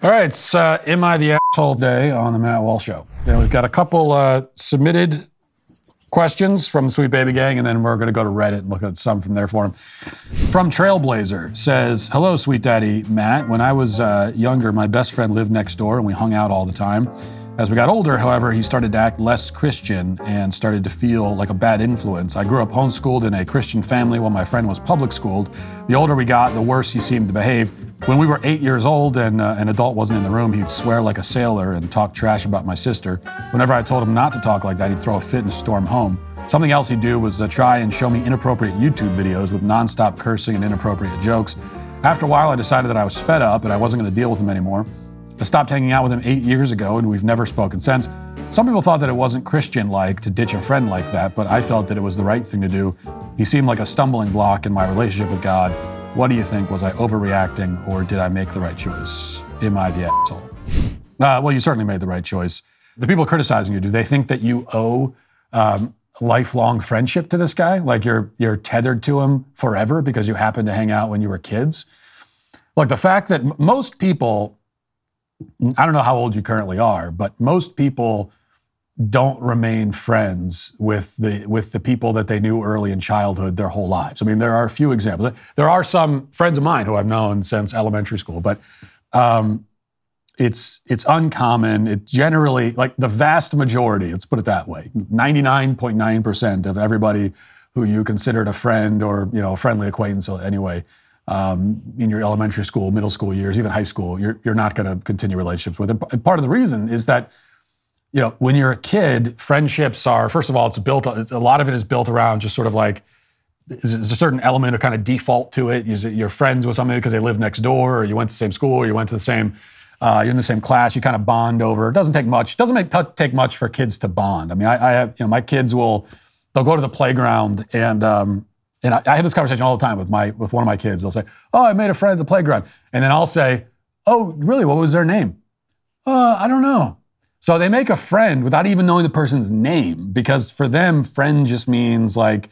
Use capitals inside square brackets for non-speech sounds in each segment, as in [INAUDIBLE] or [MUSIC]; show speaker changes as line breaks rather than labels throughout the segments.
All right, it's uh, Am I the Asshole Day on the Matt Walsh Show. And we've got a couple uh, submitted questions from the Sweet Baby Gang, and then we're going to go to Reddit and look at some from their forum. From Trailblazer says, Hello, Sweet Daddy Matt. When I was uh, younger, my best friend lived next door and we hung out all the time. As we got older, however, he started to act less Christian and started to feel like a bad influence. I grew up homeschooled in a Christian family while my friend was public schooled. The older we got, the worse he seemed to behave. When we were eight years old and uh, an adult wasn't in the room, he'd swear like a sailor and talk trash about my sister. Whenever I told him not to talk like that, he'd throw a fit and storm home. Something else he'd do was uh, try and show me inappropriate YouTube videos with nonstop cursing and inappropriate jokes. After a while, I decided that I was fed up and I wasn't going to deal with him anymore. I stopped hanging out with him eight years ago, and we've never spoken since. Some people thought that it wasn't Christian like to ditch a friend like that, but I felt that it was the right thing to do. He seemed like a stumbling block in my relationship with God. What do you think? Was I overreacting, or did I make the right choice? Am I the asshole? Uh, well, you certainly made the right choice. The people criticizing you, do they think that you owe um, lifelong friendship to this guy? Like you're you're tethered to him forever because you happened to hang out when you were kids? Like the fact that most people I don't know how old you currently are, but most people don't remain friends with the with the people that they knew early in childhood their whole lives. I mean, there are a few examples. There are some friends of mine who I've known since elementary school, but um, it's it's uncommon. It generally like the vast majority. Let's put it that way. Ninety nine point nine percent of everybody who you considered a friend or you know a friendly acquaintance anyway um, in your elementary school, middle school years, even high school, you're, you're not going to continue relationships with. And part of the reason is that, you know, when you're a kid, friendships are, first of all, it's built, it's, a lot of it is built around just sort of like, is a certain element of kind of default to it. You're friends with somebody because they live next door, or you went to the same school, or you went to the same, uh, you're in the same class, you kind of bond over. It doesn't take much. Doesn't make, t- take much for kids to bond. I mean, I, I have, you know, my kids will, they'll go to the playground and, um, and I, I, have this conversation all the time with my with one of my kids. They'll say, "Oh, I made a friend at the playground," and then I'll say, "Oh, really? What was their name?" Uh, I don't know. So they make a friend without even knowing the person's name because for them, friend just means like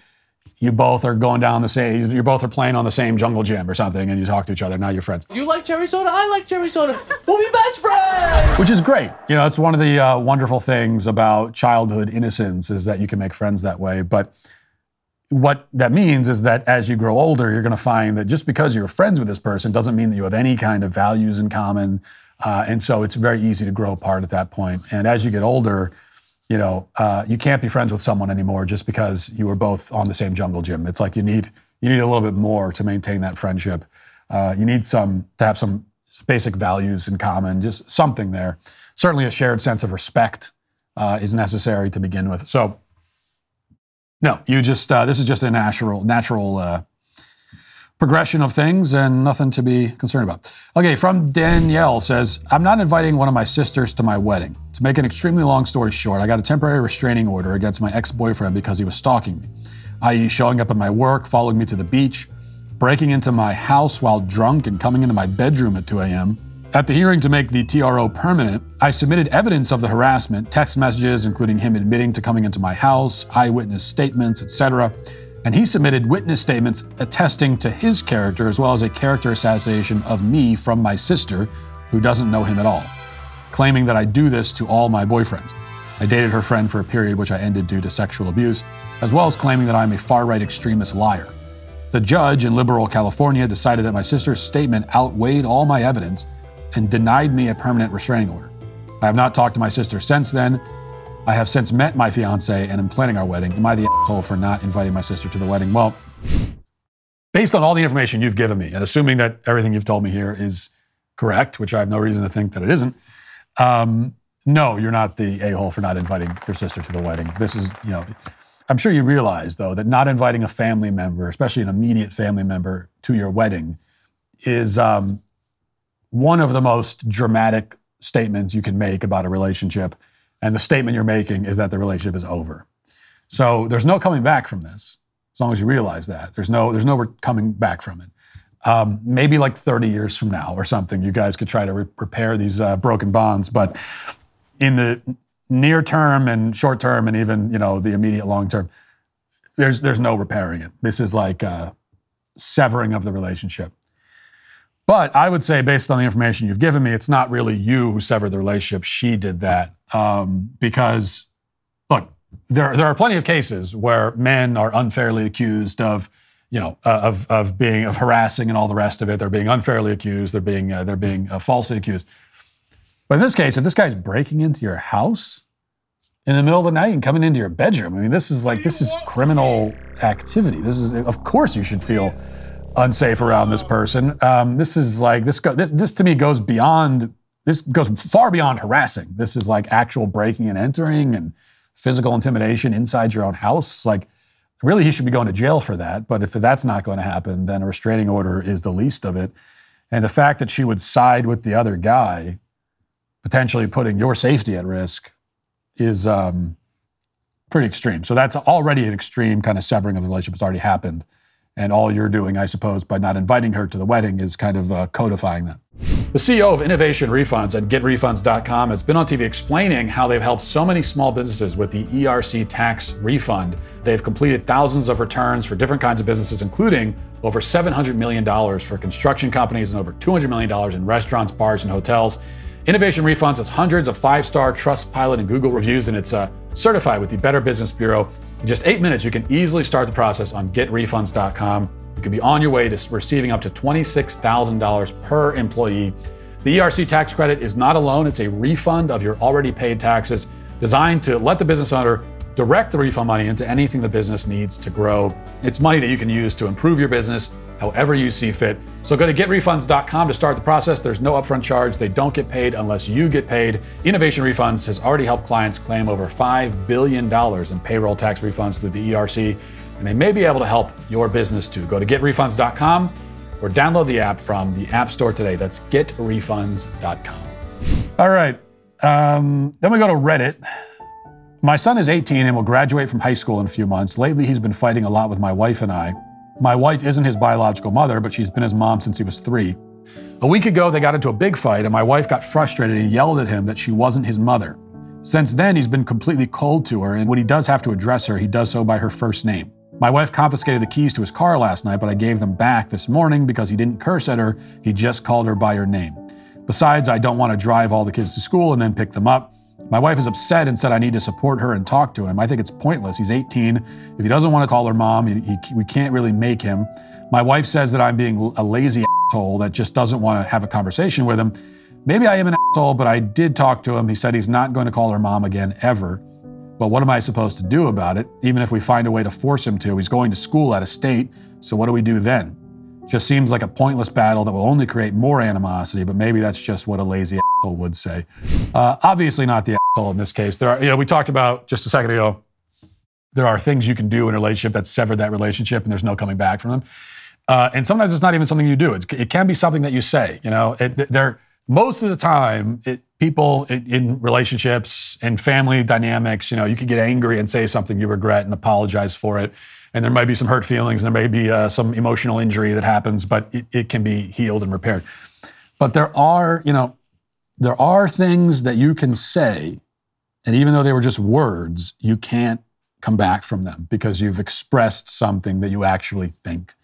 you both are going down the same, you both are playing on the same jungle gym or something, and you talk to each other. Now you're friends.
You like cherry soda? I like cherry soda. We'll be best friends.
Which is great. You know, it's one of the uh, wonderful things about childhood innocence is that you can make friends that way. But what that means is that as you grow older, you're going to find that just because you're friends with this person doesn't mean that you have any kind of values in common. Uh, and so it's very easy to grow apart at that point. And as you get older, you know, uh, you can't be friends with someone anymore just because you were both on the same jungle gym. It's like you need you need a little bit more to maintain that friendship. Uh, you need some to have some basic values in common, just something there. Certainly, a shared sense of respect uh, is necessary to begin with. So no, you just uh, this is just a natural natural uh, progression of things and nothing to be concerned about. Okay, from Danielle says, I'm not inviting one of my sisters to my wedding. To make an extremely long story short, I got a temporary restraining order against my ex-boyfriend because he was stalking me, i.e., showing up at my work, following me to the beach, breaking into my house while drunk, and coming into my bedroom at 2 a.m. At the hearing to make the TRO permanent, I submitted evidence of the harassment, text messages including him admitting to coming into my house, eyewitness statements, etc. And he submitted witness statements attesting to his character as well as a character assassination of me from my sister, who doesn't know him at all, claiming that I do this to all my boyfriends. I dated her friend for a period which I ended due to sexual abuse, as well as claiming that I'm a far right extremist liar. The judge in liberal California decided that my sister's statement outweighed all my evidence and denied me a permanent restraining order. I have not talked to my sister since then. I have since met my fiance and am planning our wedding. Am I the asshole for not inviting my sister to the wedding? Well, based on all the information you've given me, and assuming that everything you've told me here is correct, which I have no reason to think that it isn't, um, no, you're not the a hole for not inviting your sister to the wedding. This is, you know, I'm sure you realize, though, that not inviting a family member, especially an immediate family member, to your wedding is um, one of the most dramatic statements you can make about a relationship. And the statement you're making is that the relationship is over. So there's no coming back from this, as long as you realize that. There's no, there's no coming back from it. Um, maybe like 30 years from now or something, you guys could try to re- repair these uh, broken bonds. But in the near term and short term, and even you know the immediate long term, there's there's no repairing it. This is like uh, severing of the relationship. But I would say, based on the information you've given me, it's not really you who severed the relationship. She did that um, because, look, there there are plenty of cases where men are unfairly accused of, you know, uh, of of being of harassing and all the rest of it. They're being unfairly accused. They're being uh, they're being uh, falsely accused. But in this case, if this guy's breaking into your house in the middle of the night and coming into your bedroom, I mean, this is like this is criminal activity. This is, of course, you should feel unsafe around this person. Um, this is like this, go, this. This to me goes beyond. This goes far beyond harassing. This is like actual breaking and entering and physical intimidation inside your own house. Like, really, he should be going to jail for that. But if that's not going to happen, then a restraining order is the least of it. And the fact that she would side with the other guy, potentially putting your safety at risk, is um, pretty extreme. So that's already an extreme kind of severing of the relationship. It's already happened. And all you're doing, I suppose, by not inviting her to the wedding is kind of uh, codifying that. The CEO of Innovation Refunds at GetRefunds.com has been on TV explaining how they've helped so many small businesses with the ERC tax refund. They've completed thousands of returns for different kinds of businesses, including over $700 million for construction companies and over $200 million in restaurants, bars, and hotels. Innovation Refunds has hundreds of five star Trustpilot and Google reviews, and it's uh, certified with the Better Business Bureau. In just eight minutes, you can easily start the process on getrefunds.com. You can be on your way to receiving up to $26,000 per employee. The ERC tax credit is not a loan, it's a refund of your already paid taxes designed to let the business owner direct the refund money into anything the business needs to grow. It's money that you can use to improve your business however you see fit. So go to getrefunds.com to start the process. There's no upfront charge. They don't get paid unless you get paid. Innovation Refunds has already helped clients claim over $5 billion in payroll tax refunds through the ERC, and they may be able to help your business too. Go to getrefunds.com or download the app from the App Store today. That's getrefunds.com. All right. Um, then we go to Reddit. My son is 18 and will graduate from high school in a few months. Lately, he's been fighting a lot with my wife and I. My wife isn't his biological mother, but she's been his mom since he was three. A week ago, they got into a big fight, and my wife got frustrated and yelled at him that she wasn't his mother. Since then, he's been completely cold to her, and when he does have to address her, he does so by her first name. My wife confiscated the keys to his car last night, but I gave them back this morning because he didn't curse at her, he just called her by her name. Besides, I don't want to drive all the kids to school and then pick them up. My wife is upset and said I need to support her and talk to him. I think it's pointless. He's 18. If he doesn't want to call her mom, he, he, we can't really make him. My wife says that I'm being a lazy asshole that just doesn't want to have a conversation with him. Maybe I am an asshole, but I did talk to him. He said he's not going to call her mom again ever. But what am I supposed to do about it? Even if we find a way to force him to, he's going to school out of state. So what do we do then? Just seems like a pointless battle that will only create more animosity, but maybe that's just what a lazy asshole would say. Uh, obviously, not the asshole in this case. There are, you know, we talked about just a second ago, there are things you can do in a relationship that sever that relationship and there's no coming back from them. Uh, and sometimes it's not even something you do. It's, it can be something that you say. You know, it, there most of the time, it, people in, in relationships and family dynamics, you know, you can get angry and say something you regret and apologize for it and there might be some hurt feelings, and there may be uh, some emotional injury that happens, but it, it can be healed and repaired. But there are, you know, there are things that you can say, and even though they were just words, you can't come back from them because you've expressed something that you actually think.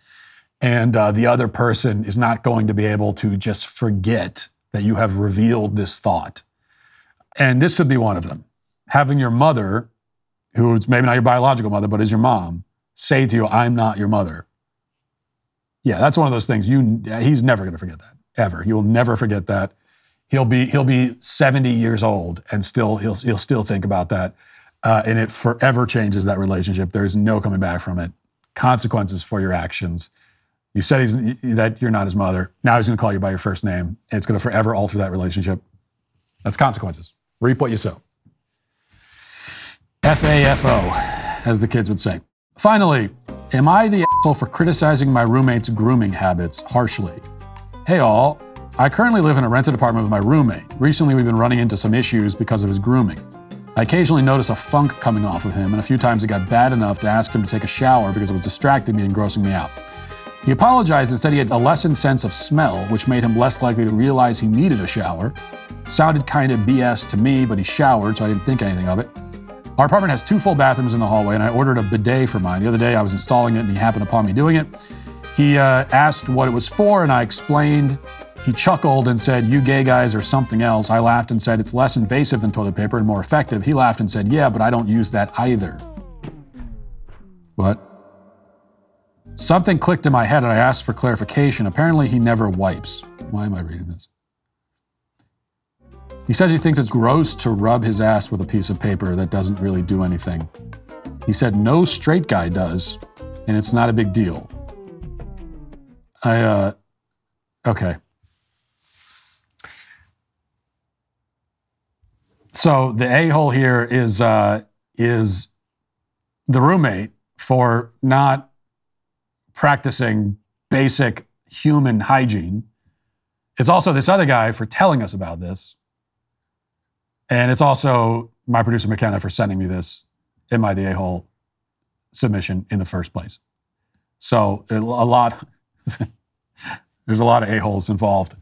And uh, the other person is not going to be able to just forget that you have revealed this thought. And this would be one of them. Having your mother, who's maybe not your biological mother, but is your mom, say to you, I'm not your mother. Yeah, that's one of those things. You, he's never going to forget that ever. He will never forget that. He'll be he'll be 70 years old and still he'll he'll still think about that, uh, and it forever changes that relationship. There's no coming back from it. Consequences for your actions. You said he's, that you're not his mother. Now he's going to call you by your first name. It's going to forever alter that relationship. That's consequences. Reap what you sow. F A F O, as the kids would say. Finally, am I the asshole for criticizing my roommate's grooming habits harshly? Hey all, I currently live in a rented apartment with my roommate. Recently, we've been running into some issues because of his grooming. I occasionally notice a funk coming off of him, and a few times it got bad enough to ask him to take a shower because it was distracting me and grossing me out. He apologized and said he had a lessened sense of smell, which made him less likely to realize he needed a shower. Sounded kind of BS to me, but he showered, so I didn't think anything of it. Our apartment has two full bathrooms in the hallway, and I ordered a bidet for mine. The other day, I was installing it, and he happened upon me doing it. He uh, asked what it was for, and I explained. He chuckled and said, You gay guys are something else. I laughed and said, It's less invasive than toilet paper and more effective. He laughed and said, Yeah, but I don't use that either. What? Something clicked in my head and I asked for clarification. Apparently, he never wipes. Why am I reading this? He says he thinks it's gross to rub his ass with a piece of paper that doesn't really do anything. He said no straight guy does, and it's not a big deal. I, uh, okay. So the a hole here is uh, is the roommate for not practicing basic human hygiene. It's also this other guy for telling us about this. And it's also my producer McKenna for sending me this Am I the a hole submission in the first place. So a lot, [LAUGHS] there's a lot of a holes involved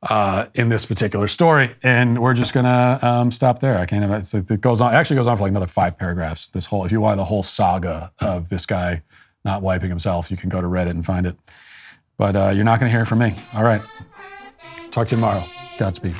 uh, in this particular story, and we're just gonna um, stop there. I can't. It's, it goes on. It actually goes on for like another five paragraphs. This whole, if you want the whole saga of this guy not wiping himself, you can go to Reddit and find it. But uh, you're not gonna hear it from me. All right. Talk to you tomorrow. Godspeed.